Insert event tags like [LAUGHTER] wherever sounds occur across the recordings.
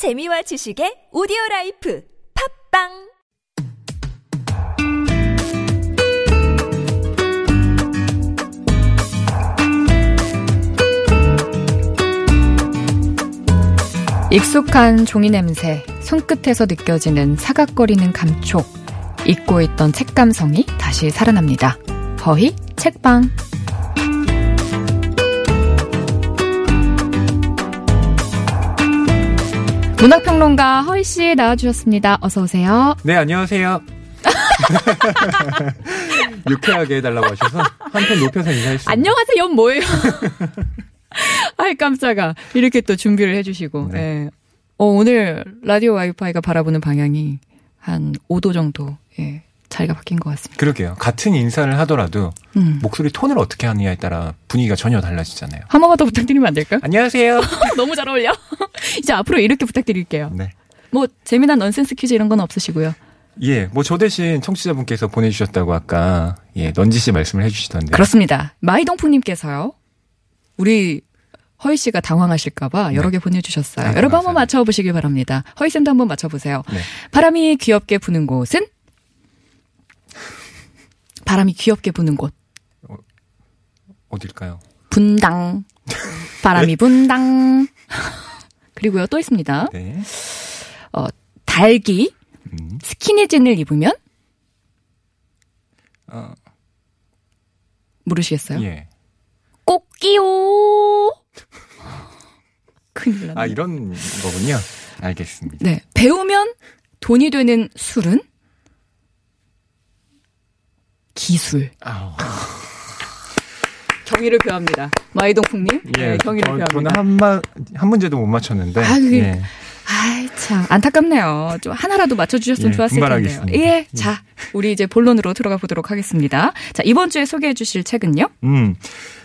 재미와 지식의 오디오 라이프 팟빵 익숙한 종이 냄새, 손끝에서 느껴지는 사각거리는 감촉, 잊고 있던 책 감성이 다시 살아납니다. 허희 책방. 문학평론가 허희 씨 나와주셨습니다. 어서 오세요. 네, 안녕하세요. [LAUGHS] 유쾌하게 해달라고 하셔서 한편 높여서 인사했습니다. 안녕하세요. 뭐예요? [LAUGHS] 아이 깜짝아. 이렇게 또 준비를 해주시고. 네. 예. 어, 오늘 라디오 와이파이가 바라보는 방향이 한 5도 정도 예, 자리가 바뀐 것 같습니다. 그러게요. 같은 인사를 하더라도 음. 목소리 톤을 어떻게 하느냐에 따라 분위기가 전혀 달라지잖아요. 한 번만 더 부탁드리면 안 될까요? 안녕하세요. [LAUGHS] 너무 잘 어울려. [LAUGHS] 이제 앞으로 이렇게 부탁드릴게요. 네. 뭐 재미난 넌센스 퀴즈 이런 건 없으시고요. 예, 뭐 저 대신 청취자분께서 보내주셨다고 아까 예 넌지시 말씀을 해주시던데. 그렇습니다. 마이동풍님께서요. 우리 허희 씨가 당황하실까봐 여러 개 보내주셨어요. 아, 여러분 한번. 맞춰보시길 바랍니다. 허희 쌤도 한번 맞춰보세요. 네. 바람이 귀엽게 부는 곳은? [LAUGHS] 바람이 귀엽게 부는 곳. 어딜까요? 분당. 바람이 분당. [LAUGHS] 그리고요, 또 있습니다. 네. 어, 달기. 음. 스키니진을 입으면? 어, 모르시겠어요? 예. 꽃기요. [LAUGHS] 큰일 났네. 아 이런 거군요. 알겠습니다. 네. 배우면 돈이 되는 술은? 기술. 아우. [LAUGHS] 경의를 표합니다. 마이동풍님. 예. 네, 경의를 어, 표합니다. 저는 한만 한 문제도 못 맞췄는데. 아, 그게- 예. 아이, 참, 안타깝네요. 좀 하나라도 맞춰주셨으면 예, 좋았을 텐데요. 분발하겠습니다. 예, 자, 우리 이제 본론으로 들어가 보도록 하겠습니다. 자, 이번 주에 소개해 주실 책은요? 음.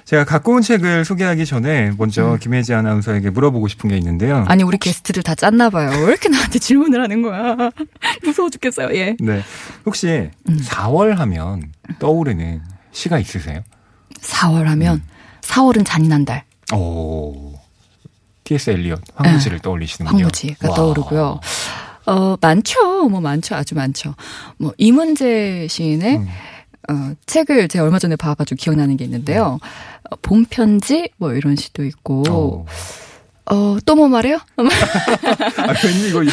제가 갖고 온 책을 소개하기 전에 먼저 김혜지 아나운서에게 물어보고 싶은 게 있는데요. 음. 아니, 우리 게스트들 다 짰나 봐요. 왜 이렇게 나한테 질문을 하는 거야? [LAUGHS] 무서워 죽겠어요, 예. 네. 혹시 음. 4월 하면 떠오르는 시가 있으세요? 4월 하면, 4월은 잔인한 달. 오. T.S. 엘리엇 황무지를 떠올리시는군요. 네. 황무지가 와. 떠오르고요. 어, 많죠. 뭐 많죠. 아주 많죠. 뭐 이문재 시인의 음. 어, 책을 제가 얼마 전에 봐가지고 기억나는 게 있는데요. 어, 봄 편지 뭐 이런 시도 있고 오. 어, 또 뭐 말해요? [LAUGHS] 아, 왠지 이거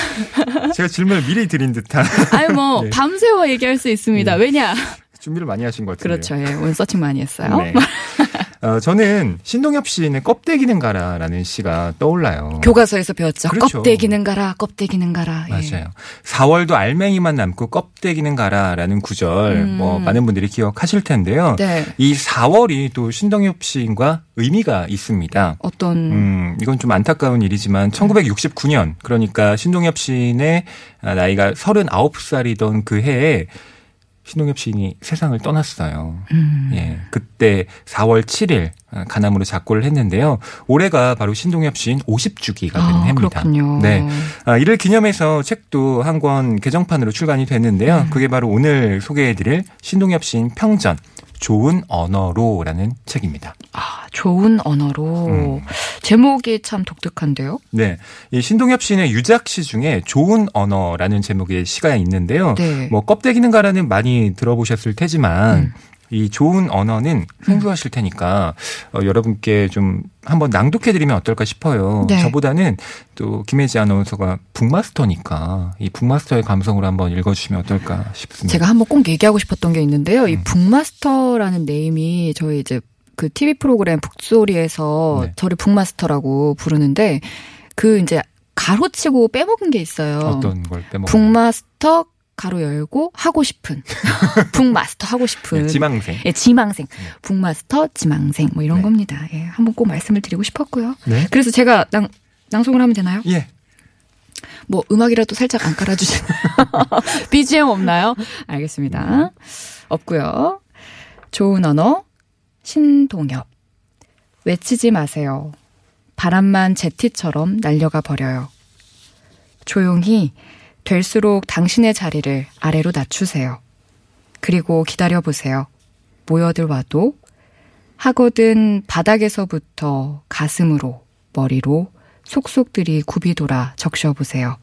제가 질문을 미리 드린 듯한 아유 뭐 네. [LAUGHS] 밤새워 얘기할 수 있습니다. 네. 왜냐? 준비를 많이 하신 것 같은데요. 그렇죠. 예. 오늘 서칭 많이 했어요. 네. [LAUGHS] 어, 저는 신동엽 시인의 껍데기는 가라라는 시가 떠올라요. 교과서에서 배웠죠. 그렇죠. 껍데기는 가라, 껍데기는 가라. 예. 맞아요. 4월도 알맹이만 남고 껍데기는 가라라는 구절 음. 뭐 많은 분들이 기억하실 텐데요. 네. 이 4월이 또 신동엽 시인과 의미가 있습니다. 어떤 음, 이건 좀 안타까운 일이지만 1969년 그러니까 신동엽 시인의 나이가 39살이던 그 해에 신동엽 시인이 세상을 떠났어요. 음. 예. 그때 4월 7일 가남으로 작고를 했는데요. 올해가 바로 신동엽 시인 50주기가 되는 아, 해입니다. 그렇군요. 네. 아, 이를 기념해서 책도 한 권 개정판으로 출간이 음. 됐는데요. 그게 바로 오늘 소개해 드릴 신동엽 시인 평전 좋은 언어로라는 책입니다. 아, 좋은 언어로 음. 제목이 참 독특한데요. 네. 이 신동엽 시인의 유작시 중에 좋은 언어라는 제목의 시가 있는데요. 네. 뭐 껍데기는 가라는 많이 들어보셨을 테지만 음. 이 좋은 언어는 생소하실 테니까 어, 여러분께 좀 한번 낭독해드리면 어떨까 싶어요. 네. 저보다는 또 김혜지 아나운서가 북마스터니까 이 북마스터의 감성으로 한번 읽어주시면 어떨까 싶습니다. 제가 한번 꼭 얘기하고 싶었던 게 있는데요. 이 음. 북마스터라는 네임이 저희 이제 그 TV 프로그램 북소리에서 네. 저를 북마스터라고 부르는데 그 이제 가로치고 빼먹은 게 있어요. 어떤 걸 빼먹어? 북마스터 가로 열고 하고 싶은 [LAUGHS] 북마스터 하고 싶은 네, 지망생. 예, 지망생 북마스터 지망생 뭐 이런 네. 겁니다. 예, 한번 꼭 말씀을 드리고 싶었고요. 네. 그래서 제가 낭, 낭송을 하면 되나요? 예. 뭐 음악이라도 살짝 안 깔아주시나요? [LAUGHS] BGM 없나요? 알겠습니다. 없고요. 좋은 언어 신동엽 외치지 마세요. 바람만 제티처럼 날려가 버려요. 조용히 될수록 당신의 자리를 아래로 낮추세요. 그리고 기다려보세요. 모여들 와도 하거든 바닥에서부터 가슴으로 머리로 속속들이 굽이 돌아 적셔보세요.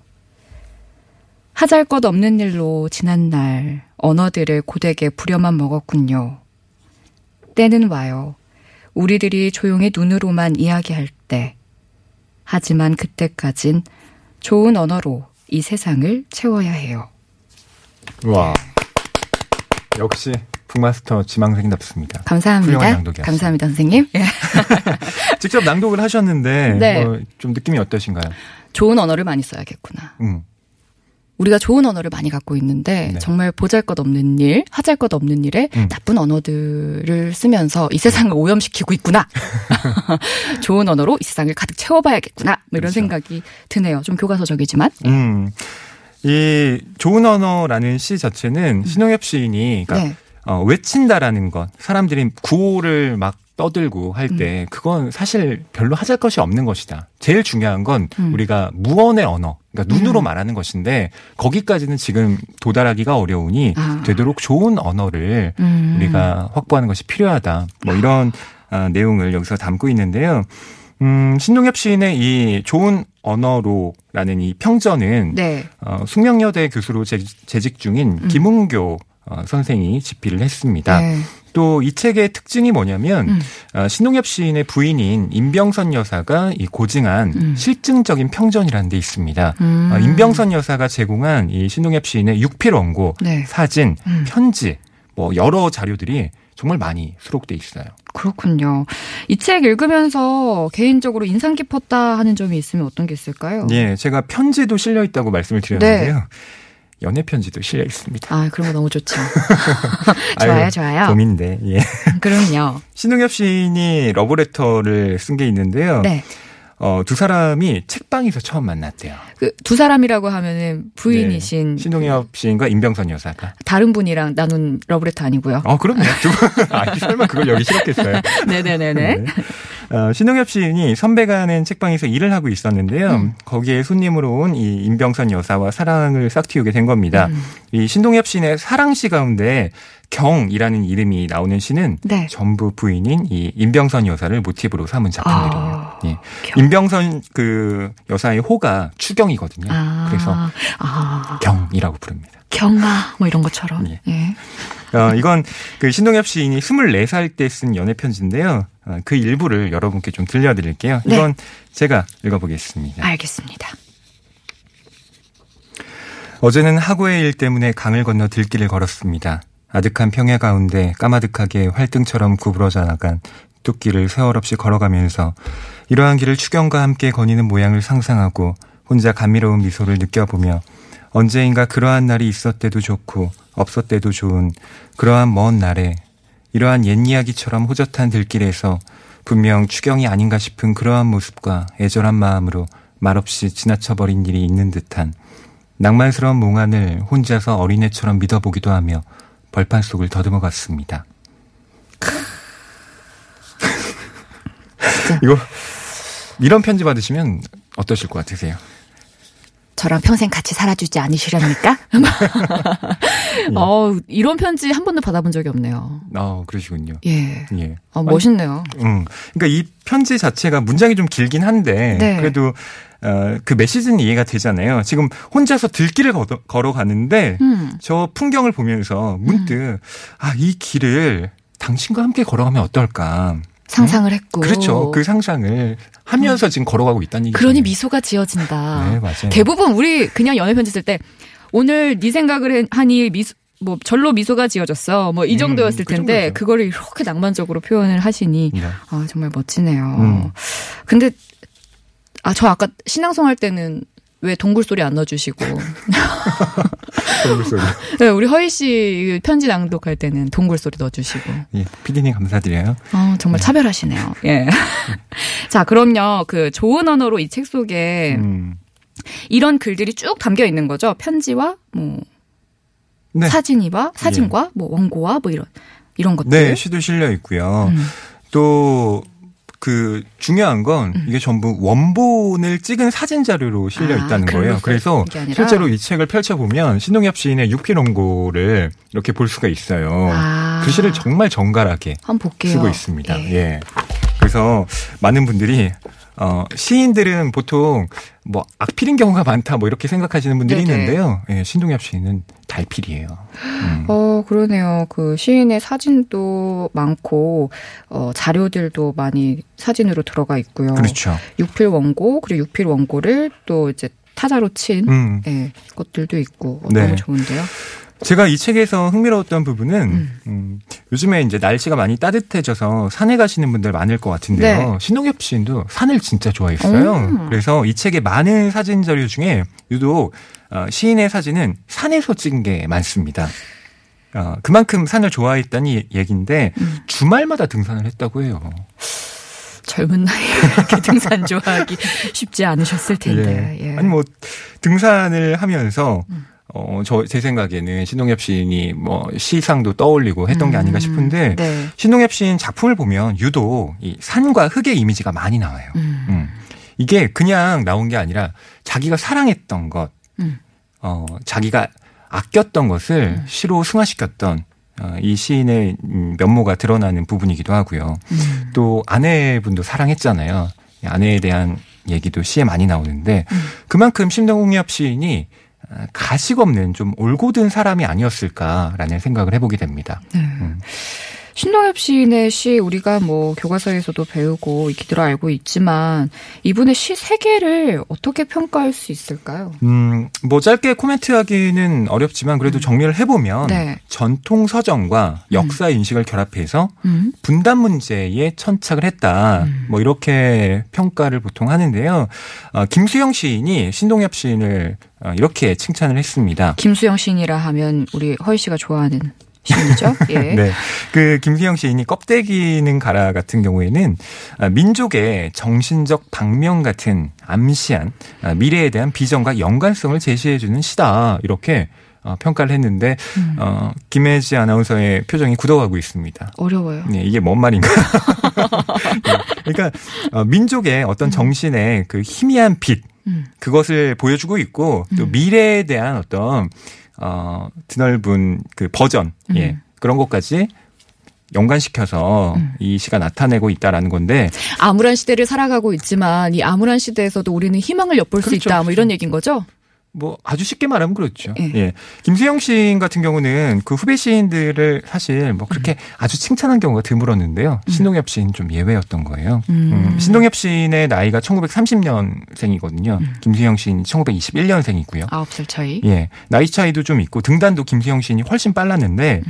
하잘 것 없는 일로 지난 날 언어들을 고되게 부려만 먹었군요. 때는 와요. 우리들이 조용히 눈으로만 이야기할 때. 하지만 그때까진 좋은 언어로 이 세상을 채워야 해요. 와. 역시 북마스터 지망생답습니다. 감사합니다. 감사합니다, 선생님. 예. 직접 낭독을 하셨는데 네. 어, 좀 느낌이 어떠신가요? 좋은 언어를 많이 써야겠구나. 음. 우리가 좋은 언어를 많이 갖고 있는데 네. 정말 보잘 것 없는 일, 하잘 것 없는 일에 음. 나쁜 언어들을 쓰면서 이 세상을 오염시키고 있구나. [LAUGHS] [LAUGHS] 좋은 언어로 이 세상을 가득 채워봐야겠구나. 뭐 이런 그렇죠. 생각이 드네요. 좀 교과서적이지만. 음. 이 좋은 언어라는 시 자체는 신동엽 시인이 그러니까 네. 어, 외친다라는 것, 사람들이 구호를 막 떠들고 할때 음. 그건 사실 별로 하잘 것이 없는 것이다. 제일 중요한 건 음. 우리가 무언의 언어, 그러니까 눈으로 음. 말하는 것인데 거기까지는 지금 도달하기가 어려우니 아. 되도록 좋은 언어를 음. 우리가 확보하는 것이 필요하다. 뭐 이런 아, 내용을 여기서 담고 있는데요. 음, 신동엽 시인의 이 좋은 언어로라는 이 평전은 네. 어, 숙명여대 교수로 재, 재직 중인 음. 김은교 어, 선생이 집필을 했습니다. 네. 또이 책의 특징이 뭐냐면 음. 어, 신동엽 시인의 부인인 임병선 여사가 이 고증한 음. 실증적인 평전이라는 데 있습니다. 음. 어, 임병선 여사가 제공한 이 신동엽 시인의 육필 원고, 네. 사진, 음. 편지, 뭐 여러 자료들이 정말 많이 수록돼 있어요. 그렇군요. 이 책 읽으면서 개인적으로 인상 깊었다 하는 점이 있으면 어떤 게 있을까요? 예, 제가 편지도 실려 있다고 말씀을 드렸는데요. 연애 편지도 실려 있습니다. 아, 그런 거 너무 좋죠. 좋아요, [LAUGHS] 아유, 좋아요. 봄인데, 예. [LAUGHS] 그럼요. 신동엽 시인이 러브레터를 쓴 게 있는데요. 네. 어, 두 사람이 책방에서 처음 만났대요. 그 두 사람이라고 하면은 부인이신 네. 신동엽 시인과 임병선 여사가. 다른 분이랑 나눈 러브레터 아니고요. 어, 그럼요. 두 분. [LAUGHS] 아, 설마 그걸 여기 실었겠어요. 네네네네. 네. 어, 신동엽 시인이 선배가 하는 책방에서 일을 하고 있었는데요. 음. 거기에 손님으로 온 이 임병선 여사와 사랑을 싹틔우게 된 겁니다. 음. 이 신동엽 시인의 사랑시 가운데 경이라는 이름이 나오는 시는 네. 전부 부인인 이 임병선 여사를 모티브로 삼은 작품들이에요. 아, 예. 경. 임병선 그 여사의 호가 추경이거든요. 아, 그래서 아, 경이라고 부릅니다. 경아 뭐 이런 것처럼. 예. 예. 어, 이건 그 신동엽 시인이 24살 때 쓴 연애 편지인데요. 어, 그 일부를 여러분께 좀 들려드릴게요. 네. 이건 제가 읽어보겠습니다. 알겠습니다. 어제는 하고의 일 때문에 강을 건너 들길을 걸었습니다. 아득한 평야 가운데 까마득하게 활등처럼 구부러져 나간 뚝길을 세월 없이 걸어가면서 이러한 길을 추경과 함께 거니는 모양을 상상하고 혼자 감미로운 미소를 느껴보며 언제인가 그러한 날이 있었대도 좋고 없었대도 좋은 그러한 먼 날에 이러한 옛 이야기처럼 호젓한 들길에서 분명 추경이 아닌가 싶은 그러한 모습과 애절한 마음으로 말없이 지나쳐버린 일이 있는 듯한 낭만스러운 몽환을 혼자서 어린애처럼 믿어보기도 하며 벌판 속을 더듬어 갔습니다. 이거 이런 편지 받으시면 어떠실 것 같으세요? 저랑 평생 같이 살아주지 않으시렵니까? [LAUGHS] [LAUGHS] 어, 이런 편지 한 번도 받아본 적이 없네요. 아, 그러시군요. 예. 예. 어, 멋있네요. 음. 그러니까 이 편지 자체가 문장이 좀 길긴 한데 네. 그래도 어, 그 메시지는 이해가 되잖아요. 지금 혼자서 들길을 걸어, 걸어가는데 음. 저 풍경을 보면서 문득 아, 이 길을 당신과 함께 걸어가면 어떨까? 상상을 했고. 그렇죠. 그 상상을 하면서 지금 걸어가고 있다는 얘기죠. 그러니 미소가 지어진다. 네, 맞아요. 대부분 우리 그냥 연애 편지 쓸 때 오늘 네 생각을 해- 하니 미소 뭐 절로 미소가 지어졌어. 뭐이 음, 정도였을 그 텐데 정도죠. 그거를 이렇게 낭만적으로 표현을 하시니 네. 아 정말 멋지네요. 음. 근데 아 저 아까 신앙송 할 때는 왜 동굴 소리 안 넣어주시고 [LAUGHS] 동굴 소리. 네, 우리 허희 씨 편지 낭독할 때는 동굴 소리 넣어주시고 예, 피디님 감사드려요. 어, 정말 차별하시네요. 예. [LAUGHS] 자 그럼요 그 좋은 언어로 이 책 속에 음. 이런 글들이 쭉 담겨 있는 거죠. 편지와 뭐 네. 사진이와 사진과 뭐 원고와 뭐 이런 이런 것들. 네, 시도 실려 있고요. 음. 또, 그, 중요한 건 이게 전부 원본을 찍은 사진 자료로 실려 아, 있다는 거예요. 써 그래서? 실제로 이 책을 펼쳐 보면 신동엽 시인의 육필 원고를 이렇게 볼 수가 있어요. 아. 글씨를 정말 정갈하게. 쓰고 있습니다. 예. 예. 그래서 많은 분들이 어, 시인들은 보통 뭐 악필인 경우가 많다 뭐 이렇게 생각하시는 분들이 네네. 있는데요. 예, 신동엽 시인은 달필이에요. 음. 어, 그러네요. 그 시인의 사진도 많고, 어, 자료들도 많이 사진으로 들어가 있고요. 그렇죠. 육필 원고, 그리고 육필 원고를 또 이제 타자로 친, 음. 예, 것들도 있고, 어, 네. 너무 좋은데요. 제가 이 책에서 흥미로웠던 부분은 음. 음, 요즘에 이제 날씨가 많이 따뜻해져서 산에 가시는 분들 많을 것 같은데요. 네. 신동엽 시인도 산을 진짜 좋아했어요. 음. 그래서 이 책의 많은 사진 자료 중에 유독 어, 시인의 사진은 산에서 찍은 게 많습니다. 어, 그만큼 산을 좋아했다는 이- 얘기인데 음. 주말마다 등산을 했다고 해요. 젊은 나이에 이렇게 [LAUGHS] 등산 좋아하기 쉽지 않으셨을 텐데, 예. 아니 뭐 등산을 하면서 음. 어, 저 제 생각에는 신동엽 시인이 뭐 시상도 떠올리고 했던 게 아닌가 싶은데 네. 신동엽 시인 작품을 보면 유독 이 산과 흙의 이미지가 많이 나와요. 음. 음. 이게 그냥 나온 게 아니라 자기가 사랑했던 것, 음. 어, 자기가 아꼈던 것을 시로 승화시켰던 어, 이 시인의 음, 면모가 드러나는 부분이기도 하고요. 음. 또 아내분도 사랑했잖아요. 이 아내에 대한 얘기도 시에 많이 나오는데 음. 그만큼 신동엽 시인이 어, 가식 없는 좀 올곧은 사람이 아니었을까라는 생각을 해보게 됩니다. 네. 음. 신동엽 시인의 시 우리가 뭐 교과서에서도 배우고 익히들어 알고 있지만 이분의 시 세계를 어떻게 평가할 수 있을까요? 음, 뭐 짧게 코멘트하기는 어렵지만 그래도 정리를 해보면 네. 전통 서정과 역사 인식을 결합해서 음. 분단 문제에 천착을 했다. 음. 뭐 이렇게 평가를 보통 하는데요. 어, 김수영 시인이 신동엽 시인을 어, 이렇게 칭찬을 했습니다. 김수영 시인이라 하면 우리 허희 씨가 좋아하는 시인이죠. [LAUGHS] 예. 네. 그 김수영 시인이 껍데기는 가라 같은 경우에는 아, 민족의 정신적 방명 같은 암시한 아, 미래에 대한 비전과 연관성을 제시해주는 시다. 이렇게 어, 평가를 했는데 음. 어, 김혜지 아나운서의 표정이 굳어가고 있습니다. 어려워요. 네, 이게 뭔 말인가? [LAUGHS] 네, 그러니까 어, 민족의 어떤 정신의 그 희미한 빛 음. 그것을 보여주고 있고 또 음. 미래에 대한 어떤 어 드넓은 그 버전 예 음. 그런 것까지 연관시켜서 음. 이 시가 나타내고 있다라는 건데 암울한 시대를 살아가고 있지만 이 암울한 시대에서도 우리는 희망을 엿볼 수 그렇죠, 있다. 뭐. 이런 얘기인 거죠? 뭐 아주 쉽게 말하면 그렇죠. 예. 예. 김수영 시인 같은 경우는 그 후배 시인들을 사실 뭐 그렇게 아주 칭찬한 경우가 드물었는데요. 신동엽 시인 좀 예외였던 거예요. 음. 음, 신동엽 시인의 나이가 1930년생이거든요. 김수영 시인이 1921년생이고요. 아홉 살 차이. 예, 나이 차이도 좀 있고 등단도 김수영 시인이 훨씬 빨랐는데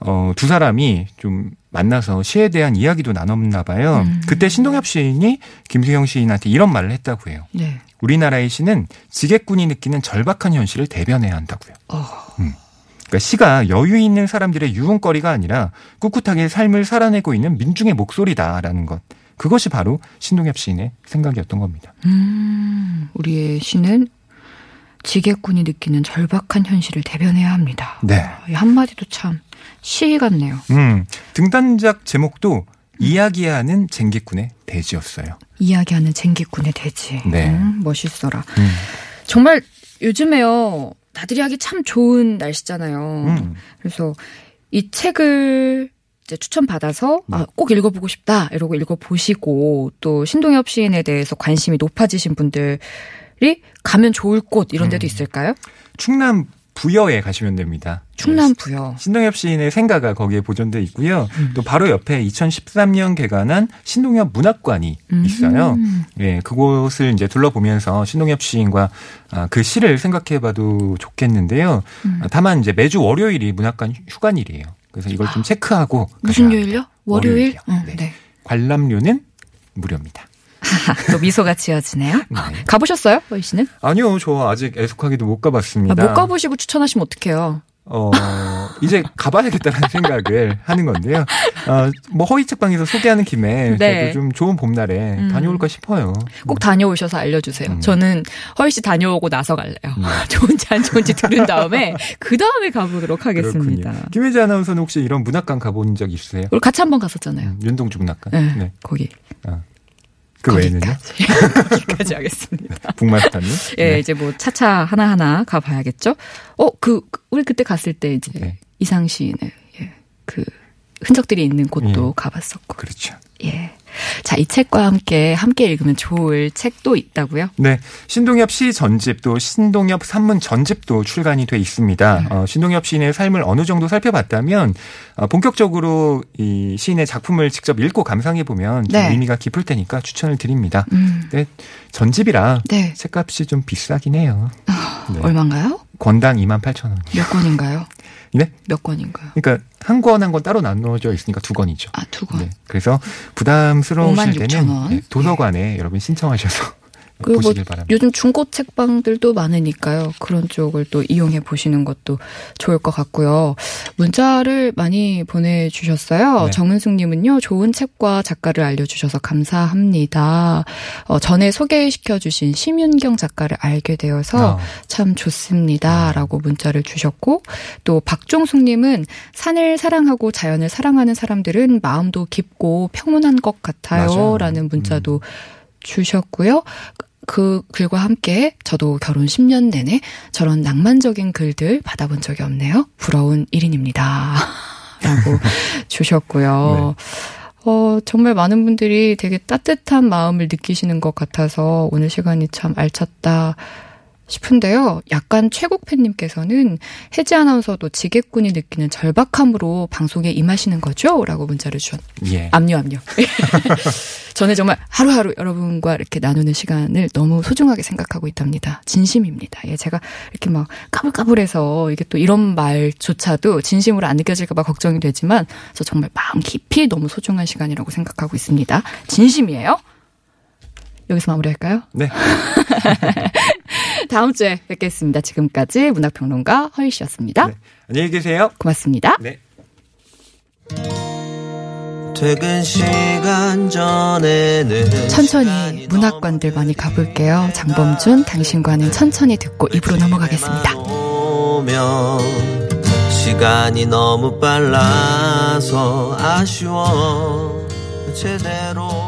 어, 두 사람이 좀 만나서 시에 대한 이야기도 나눴나 봐요. 음. 그때 신동엽 시인이 김수영 시인한테 이런 말을 했다고 해요. 네. 우리나라의 시는 지객꾼이 느끼는 절박한 현실을 대변해야 한다고요. 어. 그러니까 시가 여유 있는 사람들의 유흥거리가 아니라 꿋꿋하게 삶을 살아내고 있는 민중의 목소리다라는 것. 그것이 바로 신동엽 시인의 생각이었던 겁니다. 음, 우리의 시는 지게꾼이 느끼는 절박한 현실을 대변해야 합니다. 네. 이 한마디도 참 시 같네요. 음, 등단작 제목도 이야기하는 쟁기꾼의 대지였어요. 이야기하는 쟁기꾼의 대지. 네. 음, 멋있어라. 음. 정말 요즘에요. 나들이 하기 참 좋은 날씨잖아요. 음. 그래서 이 책을 이제 추천받아서 네. 아, 꼭 읽어보고 싶다 이러고 읽어보시고 또 신동엽 시인에 대해서 관심이 높아지신 분들이 가면 좋을 곳 이런 데도 음. 있을까요? 충남 부여에 가시면 됩니다. 충남 부여. 신동엽 시인의 생가가 거기에 보존돼 있고요. 음. 또 바로 옆에 2013년 개관한 신동엽 문학관이 음. 있어요. 예, 그곳을 이제 둘러보면서 신동엽 시인과 아, 그 시를 생각해봐도 좋겠는데요. 음. 아, 다만 이제 매주 월요일이 문학관 휴관일이에요. 그래서 이걸 좀 체크하고 무슨 요일요? 월요일? 월요일이요. 응, 네. 네. 관람료는 무료입니다. 또 미소가 지어지네요. [LAUGHS] 네. 가보셨어요, 허희 씨는? 아니요, 저 아직 애숙하게도 못 아, 가봤습니다. 못 가보시고 추천하시면 어떡해요? 어, 이제 가봐야겠다는 [LAUGHS] 생각을 하는 건데요. 어, 뭐 허위 책방에서 소개하는 김에 네. 저도 좀 좋은 봄날에 음. 다녀올까 싶어요. 꼭 다녀오셔서 알려주세요. 음. 저는 허희 씨 다녀오고 나서 갈래요. [LAUGHS] 좋은지 안 좋은지 들은 다음에 그 다음에 가보도록 하겠습니다. 그렇군요. 김혜지 아나운서는 혹시 이런 문학관 가본 적 있으세요? 우리 같이 한번 갔었잖아요. 음, 윤동주 문학관. 네, 네. 거기. 그 외에는요? 거기까지 [LAUGHS] 하겠습니다. 북마라탄이? 예, 네. 이제 뭐 차차 하나하나 가봐야겠죠? 어, 그, 그 우리 그때 갔을 때 이제 네. 이상 시인의 예, 그 흔적들이 있는 곳도 예. 가봤었고. 그렇죠. 예. 자, 이 책과 함께 함께 읽으면 좋을 책도 있다고요? 네. 신동엽 시 전집 또 신동엽 산문 전집도 출간이 돼 있습니다. 음. 어, 신동엽 시인의 삶을 어느 정도 살펴봤다면 어, 본격적으로 이 시인의 작품을 직접 읽고 감상해 보면 좀 네. 의미가 깊을 테니까 추천을 드립니다. 음. 네. 전집이라 네. 책값이 좀 비싸긴 해요. 네. 얼마인가요? 권당 2만 8천 원. 몇 권인가요? 네? 몇 권인가요? 그러니까 한 권 한 권 따로 나눠져 있으니까 두 권이죠. 아, 두 권. 네. 그래서 부담스러우실 56,000 때는 원. 네, 도서관에 여러분 신청하셔서 그리고 뭐 보시길 바랍니다. 요즘 중고 책방들도 많으니까요. 그런 쪽을 또 이용해 보시는 것도 좋을 것 같고요. 문자를 많이 보내주셨어요. 네. 정은숙님은요, 좋은 책과 작가를 알려주셔서 감사합니다. 어, 전에 소개시켜주신 심윤경 작가를 알게 되어서 어. 참 좋습니다. 라고 문자를 주셨고, 또 박종숙님은 산을 사랑하고 자연을 사랑하는 사람들은 마음도 깊고 평온한 것 같아요. 맞아요. 음. 라는 문자도 주셨고요. 그 글과 함께 저도 결혼 10년 내내 저런 낭만적인 글들 받아본 적이 없네요. 부러운 1인입니다. [LAUGHS] 라고 [LAUGHS] 주셨고요. 어, 정말 많은 분들이 되게 따뜻한 마음을 느끼시는 것 같아서 오늘 시간이 참 알찼다 싶은데요. 약간 최국팬님께서는 혜지 아나운서도 지게꾼이 느끼는 절박함으로 방송에 임하시는 거죠? 라고 문자를 주셨. 예. 압류, 압류. [LAUGHS] 저는 정말 하루하루 여러분과 이렇게 나누는 시간을 너무 소중하게 생각하고 있답니다. 진심입니다. 예, 제가 이렇게 막 까불까불해서 이게 또 이런 말조차도 진심으로 안 느껴질까봐 걱정이 되지만 저 정말 마음 깊이 너무 소중한 시간이라고 생각하고 있습니다. 진심이에요. 여기서 마무리할까요? 네. [LAUGHS] 다음 주에 뵙겠습니다. 지금까지 문학평론가 허희 씨였습니다. 네. 안녕히 계세요. 고맙습니다. 네. 퇴근 시간 전에는 천천히 문학관들 많이 가볼게요. 장범준, 당신과는 천천히 듣고 입으로 넘어가겠습니다. 시간이 너무 빨라서 아쉬워 제대로